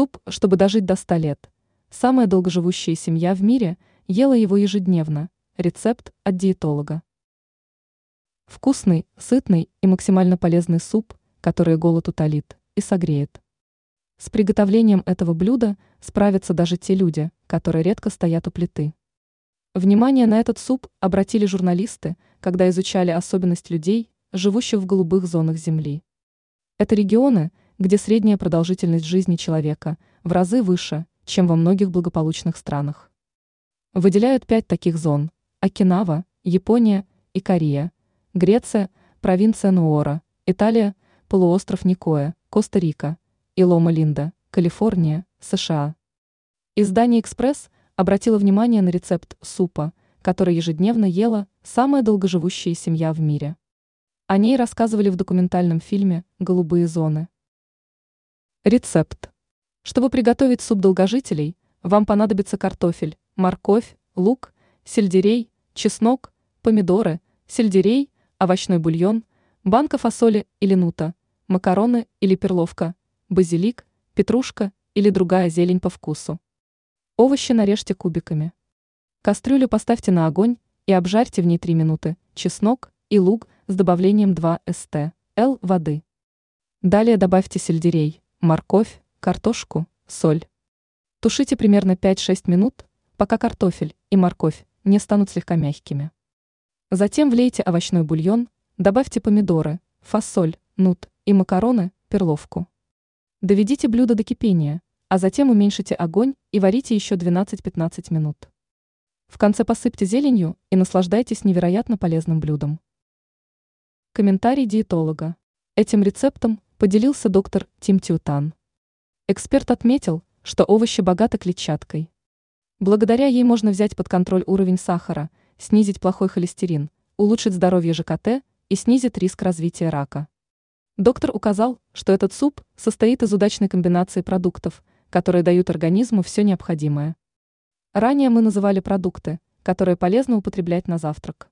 Суп, чтобы дожить до 100 лет. Самая долгоживущая семья в мире ела его ежедневно. Рецепт от диетолога. Вкусный, сытный и максимально полезный суп, который голод утолит и согреет. С приготовлением этого блюда справятся даже те люди, которые редко стоят у плиты. Внимание на этот суп обратили журналисты, когда изучали особенность людей, живущих в голубых зонах Земли. Это регионы, где средняя продолжительность жизни человека в разы выше, чем во многих благополучных странах. Выделяют пять таких зон – Окинава, Япония и Корея, Греция, провинция Нуора, Италия, полуостров Никоя, Коста-Рика и Лома-Линда, Калифорния, США. Издание «Экспресс» обратило внимание на рецепт супа, который ежедневно ела самая долгоживущая семья в мире. О ней рассказывали в документальном фильме «Голубые зоны». Рецепт. Чтобы приготовить суп долгожителей, вам понадобится картофель, морковь, лук, сельдерей, чеснок, помидоры, сельдерей, овощной бульон, банка фасоли или нута, макароны или перловка, базилик, петрушка или другая зелень по вкусу. Овощи нарежьте кубиками. Кастрюлю поставьте на огонь и обжарьте в ней 3 минуты чеснок и лук с добавлением 2 ст. л воды. Далее добавьте сельдерей, морковь, картошку, соль. Тушите примерно 5-6 минут, пока картофель и морковь не станут слегка мягкими. Затем влейте овощной бульон, добавьте помидоры, фасоль, нут и макароны, перловку. Доведите блюдо до кипения, а затем уменьшите огонь и варите еще 12-15 минут. В конце посыпьте зеленью и наслаждайтесь невероятно полезным блюдом. Комментарий диетолога. Этим рецептом поделился доктор Тим Тиутан. Эксперт отметил, что овощи богаты клетчаткой. Благодаря ей можно взять под контроль уровень сахара, снизить плохой холестерин, улучшить здоровье ЖКТ и снизить риск развития рака. Доктор указал, что этот суп состоит из удачной комбинации продуктов, которые дают организму все необходимое. Ранее мы называли продукты, которые полезно употреблять на завтрак.